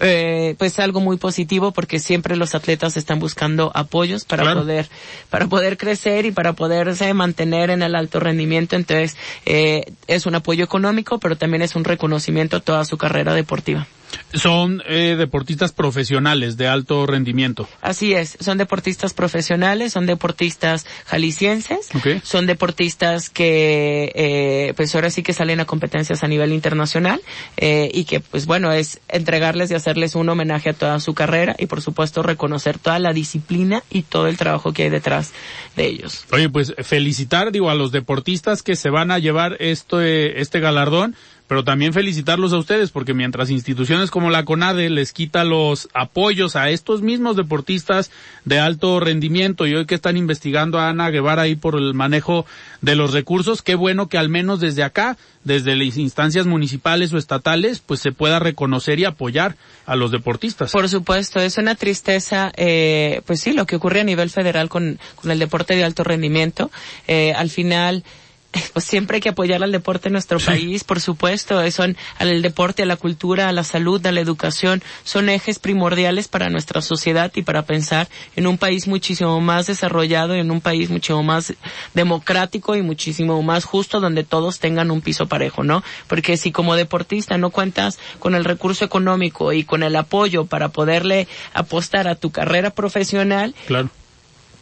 Eh, pues algo muy positivo porque siempre los atletas están buscando apoyos para poder, para poder crecer y para poderse mantener en el alto rendimiento. Entonces, eh, es un apoyo económico, pero también es un reconocimiento a toda su carrera deportiva. Son eh, deportistas profesionales de alto rendimiento. Así es, son deportistas profesionales, son deportistas jaliscienses, son deportistas que eh, pues ahora sí que salen a competencias a nivel internacional eh, y que pues bueno es entregarles y hacerles un homenaje a toda su carrera y por supuesto reconocer toda la disciplina y todo el trabajo que hay detrás de ellos. Oye pues felicitar digo a los deportistas que se van a llevar este este galardón pero también felicitarlos a ustedes porque mientras instituciones como la CONADE les quita los apoyos a estos mismos deportistas de alto rendimiento y hoy que están investigando a Ana Guevara ahí por el manejo de los recursos, qué bueno que al menos desde acá, desde las instancias municipales o estatales, pues se pueda reconocer y apoyar a los deportistas. Por supuesto, es una tristeza, eh, pues sí, lo que ocurre a nivel federal con, el deporte de alto rendimiento. Eh, al final, pues siempre hay que apoyar al deporte en nuestro país, por supuesto, son al deporte, a la cultura, a la salud, a la educación, son ejes primordiales para nuestra sociedad y para pensar en un país muchísimo más desarrollado, en un país muchísimo más democrático y muchísimo más justo donde todos tengan un piso parejo, ¿no? Porque si como deportista no cuentas con el recurso económico y con el apoyo para poderle apostar a tu carrera profesional, claro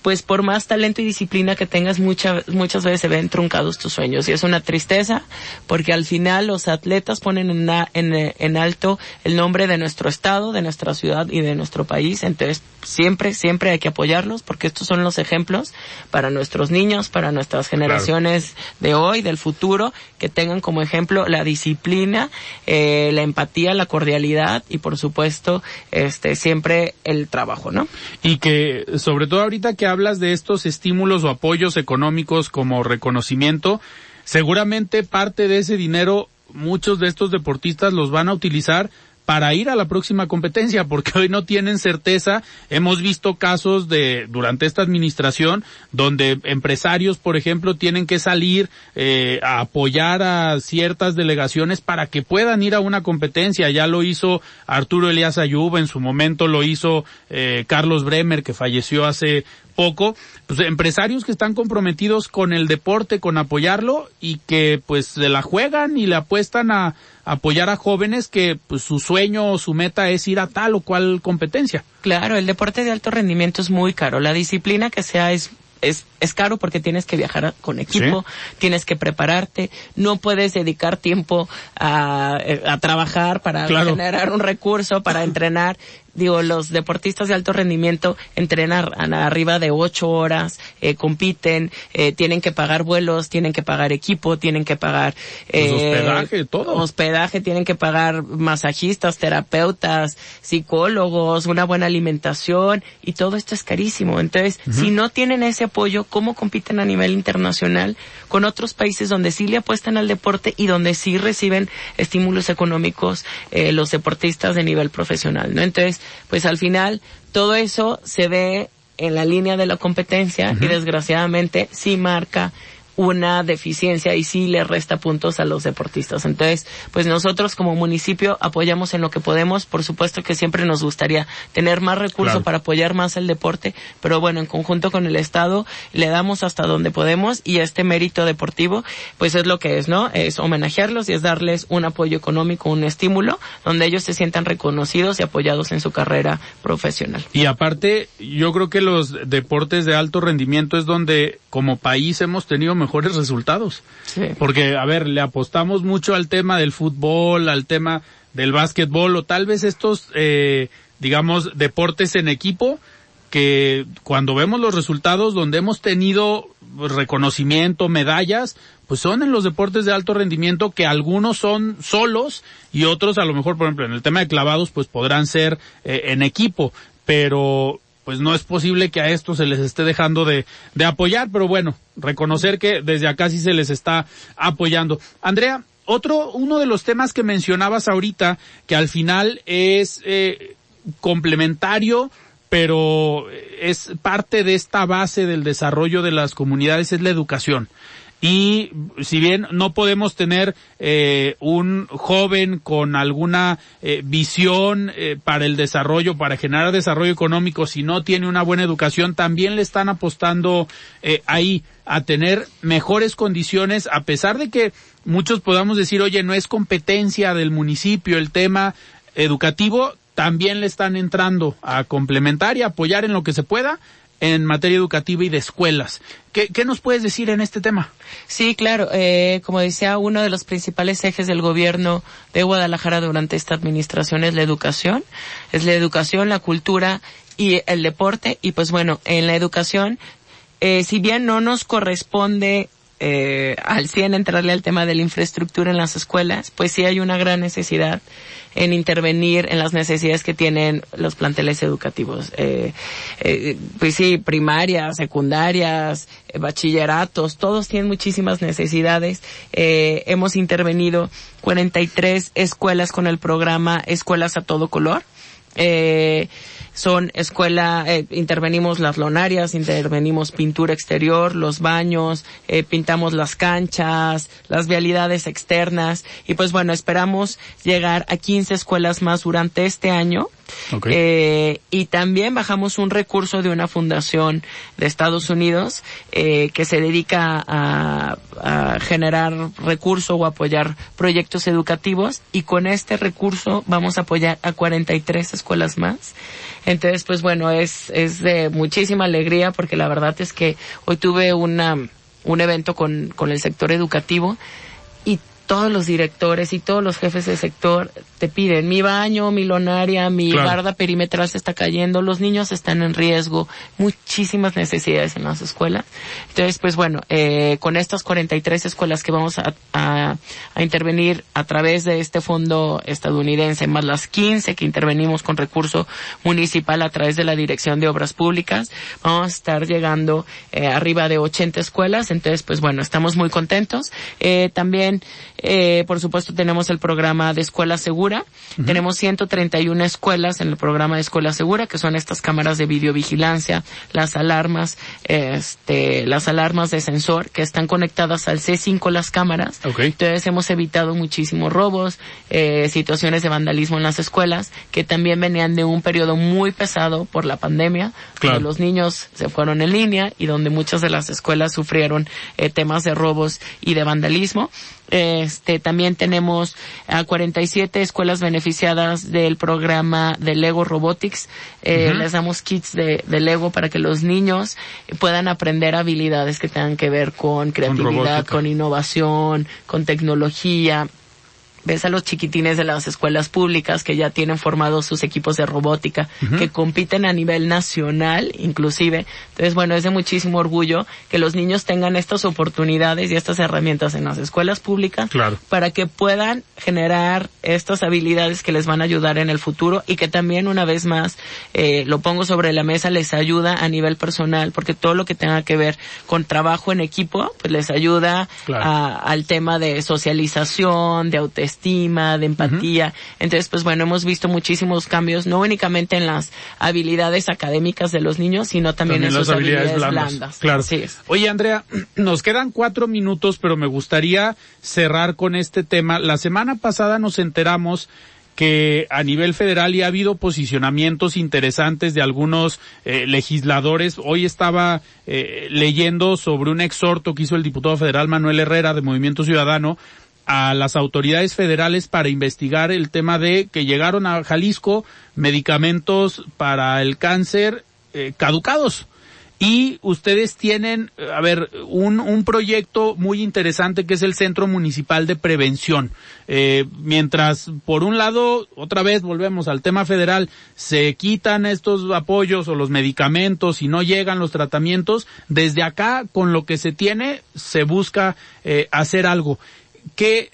pues por más talento y disciplina que tengas, muchas muchas veces se ven truncados tus sueños. Y es una tristeza porque al final los atletas ponen en, en, en, alto el nombre de nuestro estado, de nuestra ciudad y de nuestro país. Entonces, siempre, siempre hay que apoyarlos porque estos son los ejemplos para nuestros niños, para nuestras generaciones de hoy, del futuro, que tengan como ejemplo la disciplina, eh, la empatía, la cordialidad y por supuesto, este, siempre el trabajo, ¿no? Y que, sobre todo ahorita que hablas de estos estímulos o apoyos económicos como reconocimiento, seguramente parte de ese dinero muchos de estos deportistas los van a utilizar para ir a la próxima competencia, porque hoy no tienen certeza. Hemos visto casos de durante esta administración donde empresarios, por ejemplo, tienen que salir eh, a apoyar a ciertas delegaciones para que puedan ir a una competencia. Ya lo hizo Arturo Elías Ayub, en su momento lo hizo eh, Carlos Bremer, que falleció hace poco, pues empresarios que están comprometidos con el deporte, con apoyarlo y que pues se la juegan y le apuestan a apoyar a jóvenes que pues su sueño o su meta es ir a tal o cual competencia. Claro, el deporte de alto rendimiento es muy caro. La disciplina que sea es es, es caro porque tienes que viajar con equipo, tienes que prepararte, no puedes dedicar tiempo a, a trabajar para generar un recurso, para entrenar digo, los deportistas de alto rendimiento entrenan arriba de ocho horas, eh, compiten, eh, tienen que pagar vuelos, tienen que pagar equipo, tienen que pagar pues eh, hospedaje, todo. Hospedaje, tienen que pagar masajistas, terapeutas, psicólogos, una buena alimentación y todo esto es carísimo. Entonces, si no tienen ese apoyo, ¿cómo compiten a nivel internacional con otros países donde sí le apuestan al deporte y donde sí reciben estímulos económicos eh, los deportistas de nivel profesional? ¿no? Entonces, pues al final todo eso se ve en la línea de la competencia y desgraciadamente sí marca una deficiencia y sí le resta puntos a los deportistas. Entonces, pues nosotros como municipio apoyamos en lo que podemos. Por supuesto que siempre nos gustaría tener más recursos para apoyar más el deporte, pero bueno, en conjunto con el Estado le damos hasta donde podemos y este mérito deportivo, pues es lo que es, ¿no? Es homenajearlos y es darles un apoyo económico, un estímulo, donde ellos se sientan reconocidos y apoyados en su carrera profesional. Y aparte, yo creo que los deportes de alto rendimiento es donde como país hemos tenido mejores resultados. Porque, a ver, le apostamos mucho al tema del fútbol, al tema del básquetbol o tal vez estos, eh, digamos, deportes en equipo que cuando vemos los resultados donde hemos tenido reconocimiento, medallas, pues son en los deportes de alto rendimiento que algunos son solos y otros a lo mejor, por ejemplo, en el tema de clavados, pues podrán ser eh, en equipo, pero pues no es posible que a esto se les esté dejando de, de apoyar, pero bueno, reconocer que desde acá sí se les está apoyando. Andrea, otro, uno de los temas que mencionabas ahorita, que al final es eh, complementario, pero es parte de esta base del desarrollo de las comunidades, es la educación y si bien no podemos tener eh, un joven con alguna eh, visión eh, para el desarrollo, para generar desarrollo económico, si no tiene una buena educación, también le están apostando eh, ahí a tener mejores condiciones, a pesar de que muchos podamos decir, oye, no es competencia del municipio el tema educativo, también le están entrando a complementar y apoyar en lo que se pueda en materia educativa y de escuelas. ¿Qué, qué nos puedes decir en este tema? Sí, claro. Eh, como decía, uno de los principales ejes del gobierno de Guadalajara durante esta administración es la educación. Es la educación, la cultura y el deporte. Y pues bueno, en la educación, eh, si bien no nos corresponde eh, al 100 entrarle al tema de la infraestructura en las escuelas, pues sí hay una gran necesidad en intervenir en las necesidades que tienen los planteles educativos. Eh, eh, pues sí, primarias, secundarias, eh, bachilleratos, todos tienen muchísimas necesidades. Eh, hemos intervenido 43 escuelas con el programa Escuelas a Todo Color. Eh, son escuela, eh, intervenimos las lonarias, intervenimos pintura exterior, los baños, eh, pintamos las canchas, las vialidades externas y pues bueno, esperamos llegar a 15 escuelas más durante este año. Eh, y también bajamos un recurso de una fundación de Estados Unidos eh, que se dedica a, a generar recursos o apoyar proyectos educativos y con este recurso vamos a apoyar a 43 escuelas más. Entonces, pues bueno, es, es de muchísima alegría porque la verdad es que hoy tuve una, un evento con, con el sector educativo y todos los directores y todos los jefes de sector te piden mi baño, mi lonaria, mi barda perimetral se está cayendo, los niños están en riesgo, muchísimas necesidades en las escuelas. Entonces, pues bueno, eh, con estas 43 escuelas que vamos a, a, a, intervenir a través de este fondo estadounidense, más las 15 que intervenimos con recurso municipal a través de la Dirección de Obras Públicas, vamos a estar llegando eh, arriba de 80 escuelas. Entonces, pues bueno, estamos muy contentos. Eh, también Eh, por supuesto tenemos el programa de Escuela Segura. Tenemos 131 escuelas en el programa de Escuela Segura, que son estas cámaras de videovigilancia, las alarmas, este, las alarmas de sensor que están conectadas al C5 las cámaras. Entonces hemos evitado muchísimos robos, eh, situaciones de vandalismo en las escuelas, que también venían de un periodo muy pesado por la pandemia, donde los niños se fueron en línea y donde muchas de las escuelas sufrieron eh, temas de robos y de vandalismo. Este, también tenemos a 47 escuelas beneficiadas del programa de Lego Robotics. Eh, Les damos kits de, de, Lego para que los niños puedan aprender habilidades que tengan que ver con creatividad, con innovación, con tecnología ves a los chiquitines de las escuelas públicas que ya tienen formados sus equipos de robótica, que compiten a nivel nacional inclusive. Entonces, bueno, es de muchísimo orgullo que los niños tengan estas oportunidades y estas herramientas en las escuelas públicas para que puedan generar estas habilidades que les van a ayudar en el futuro y que también una vez más, eh, lo pongo sobre la mesa, les ayuda a nivel personal, porque todo lo que tenga que ver con trabajo en equipo, pues les ayuda al tema de socialización, de autoestima, estima, de empatía. Entonces, pues bueno, hemos visto muchísimos cambios, no únicamente en las habilidades académicas de los niños, sino también, en sus habilidades, blandas. Claro. Oye, Andrea, nos quedan cuatro minutos, pero me gustaría cerrar con este tema. La semana pasada nos enteramos que a nivel federal ya ha habido posicionamientos interesantes de algunos eh, legisladores. Hoy estaba eh, leyendo sobre un exhorto que hizo el diputado federal Manuel Herrera de Movimiento Ciudadano a las autoridades federales para investigar el tema de que llegaron a Jalisco medicamentos para el cáncer eh, caducados. Y ustedes tienen, eh, a ver, un, un proyecto muy interesante que es el Centro Municipal de Prevención. Eh, mientras, por un lado, otra vez volvemos al tema federal, se quitan estos apoyos o los medicamentos y no llegan los tratamientos, desde acá, con lo que se tiene, se busca eh, hacer algo. ¿Qué,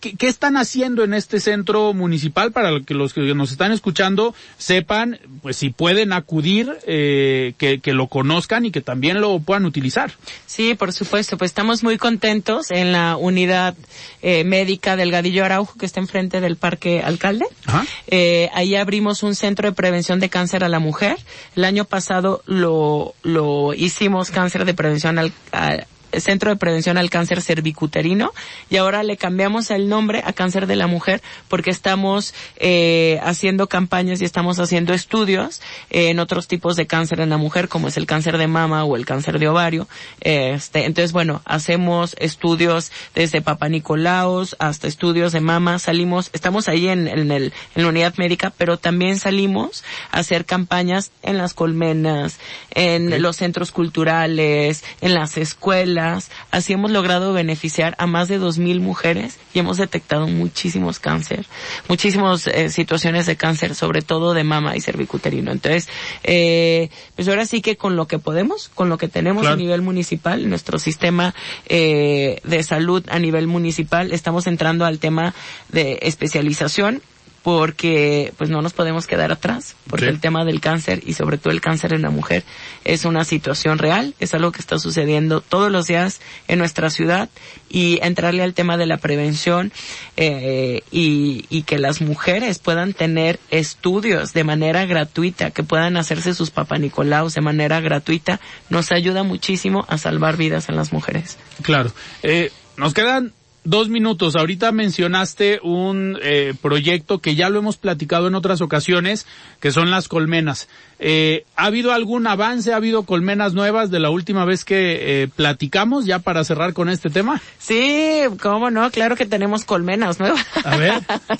qué, están haciendo en este centro municipal para que los que nos están escuchando sepan, pues si pueden acudir, eh, que, que, lo conozcan y que también lo puedan utilizar? Sí, por supuesto, pues estamos muy contentos en la unidad eh, médica del Gadillo Araujo que está enfrente del Parque Alcalde. Eh, ahí abrimos un centro de prevención de cáncer a la mujer. El año pasado lo, lo hicimos cáncer de prevención al, a, Centro de Prevención al Cáncer Cervicuterino y ahora le cambiamos el nombre a Cáncer de la Mujer porque estamos eh, haciendo campañas y estamos haciendo estudios en otros tipos de cáncer en la mujer como es el cáncer de mama o el cáncer de ovario. Este, entonces, bueno, hacemos estudios desde Papa Nicolaos hasta estudios de mama. Salimos, estamos ahí en, en, el, en la unidad médica, pero también salimos a hacer campañas en las colmenas, en los centros culturales, en las escuelas Así hemos logrado beneficiar a más de dos mil mujeres y hemos detectado muchísimos cáncer, muchísimas eh, situaciones de cáncer, sobre todo de mama y cervicuterino. Entonces, eh, pues ahora sí que con lo que podemos, con lo que tenemos a nivel municipal, nuestro sistema eh, de salud a nivel municipal, estamos entrando al tema de especialización porque pues no nos podemos quedar atrás, porque el tema del cáncer y sobre todo el cáncer en la mujer es una situación real, es algo que está sucediendo todos los días en nuestra ciudad y entrarle al tema de la prevención eh, y, y que las mujeres puedan tener estudios de manera gratuita, que puedan hacerse sus papanicolaos de manera gratuita, nos ayuda muchísimo a salvar vidas en las mujeres. Claro. Eh, nos quedan dos minutos. Ahorita mencionaste un eh, proyecto que ya lo hemos platicado en otras ocasiones, que son las colmenas. Eh, ¿Ha habido algún avance? ¿Ha habido colmenas nuevas de la última vez que eh, platicamos ya para cerrar con este tema? Sí, cómo no, claro que tenemos colmenas nuevas. A ver.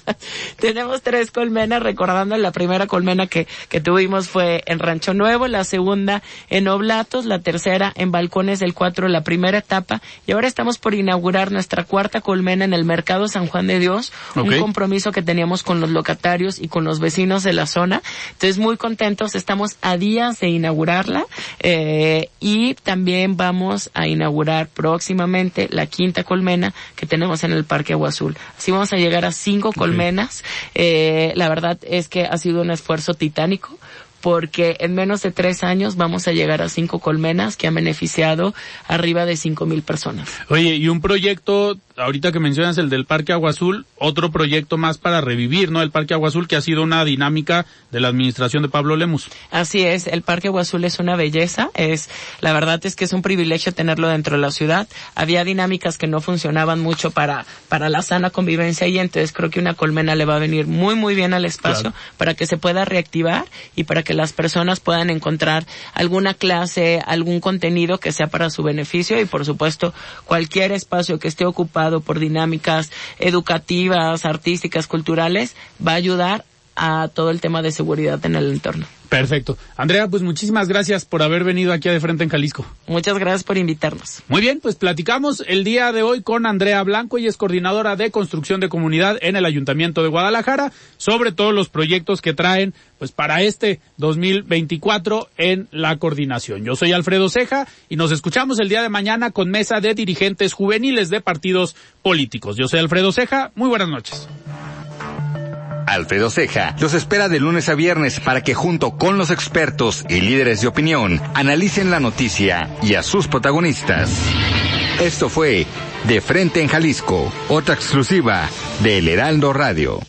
tenemos tres colmenas, recordando la primera colmena que, que tuvimos fue en Rancho Nuevo, la segunda en Oblatos, la tercera en Balcones del Cuatro, la primera etapa, y ahora estamos por inaugurar nuestra cuarta colmena en el Mercado San Juan de Dios, un compromiso que teníamos con los locatarios y con los vecinos de la zona. Entonces, muy contentos, estamos a días de inaugurarla eh, y también vamos a inaugurar próximamente la quinta colmena que tenemos en el Parque Agua Azul. Así vamos a llegar a cinco colmenas. Eh, la verdad es que ha sido un esfuerzo titánico porque en menos de tres años vamos a llegar a cinco colmenas que han beneficiado arriba de cinco mil personas. Oye, y un proyecto, ahorita que mencionas el del Parque Agua Azul, otro proyecto más para revivir, ¿no? El Parque Agua Azul que ha sido una dinámica de la administración de Pablo Lemus. Así es, el Parque Agua Azul es una belleza, es, la verdad es que es un privilegio tenerlo dentro de la ciudad. Había dinámicas que no funcionaban mucho para, para la sana convivencia y entonces creo que una colmena le va a venir muy, muy bien al espacio para que se pueda reactivar y para que las personas puedan encontrar alguna clase, algún contenido que sea para su beneficio y por supuesto cualquier espacio que esté ocupado por dinámicas educativas, artísticas, culturales, va a ayudar a todo el tema de seguridad en el entorno. Perfecto. Andrea, pues muchísimas gracias por haber venido aquí a De Frente en Jalisco. Muchas gracias por invitarnos. Muy bien, pues platicamos el día de hoy con Andrea Blanco, y es coordinadora de construcción de comunidad en el Ayuntamiento de Guadalajara, sobre todos los proyectos que traen pues para este 2024 en la coordinación. Yo soy Alfredo Ceja y nos escuchamos el día de mañana con mesa de dirigentes juveniles de partidos políticos. Yo soy Alfredo Ceja, muy buenas noches. Alfredo Ceja los espera de lunes a viernes para que junto con los expertos y líderes de opinión analicen la noticia y a sus protagonistas. Esto fue De Frente en Jalisco, otra exclusiva de El Heraldo Radio.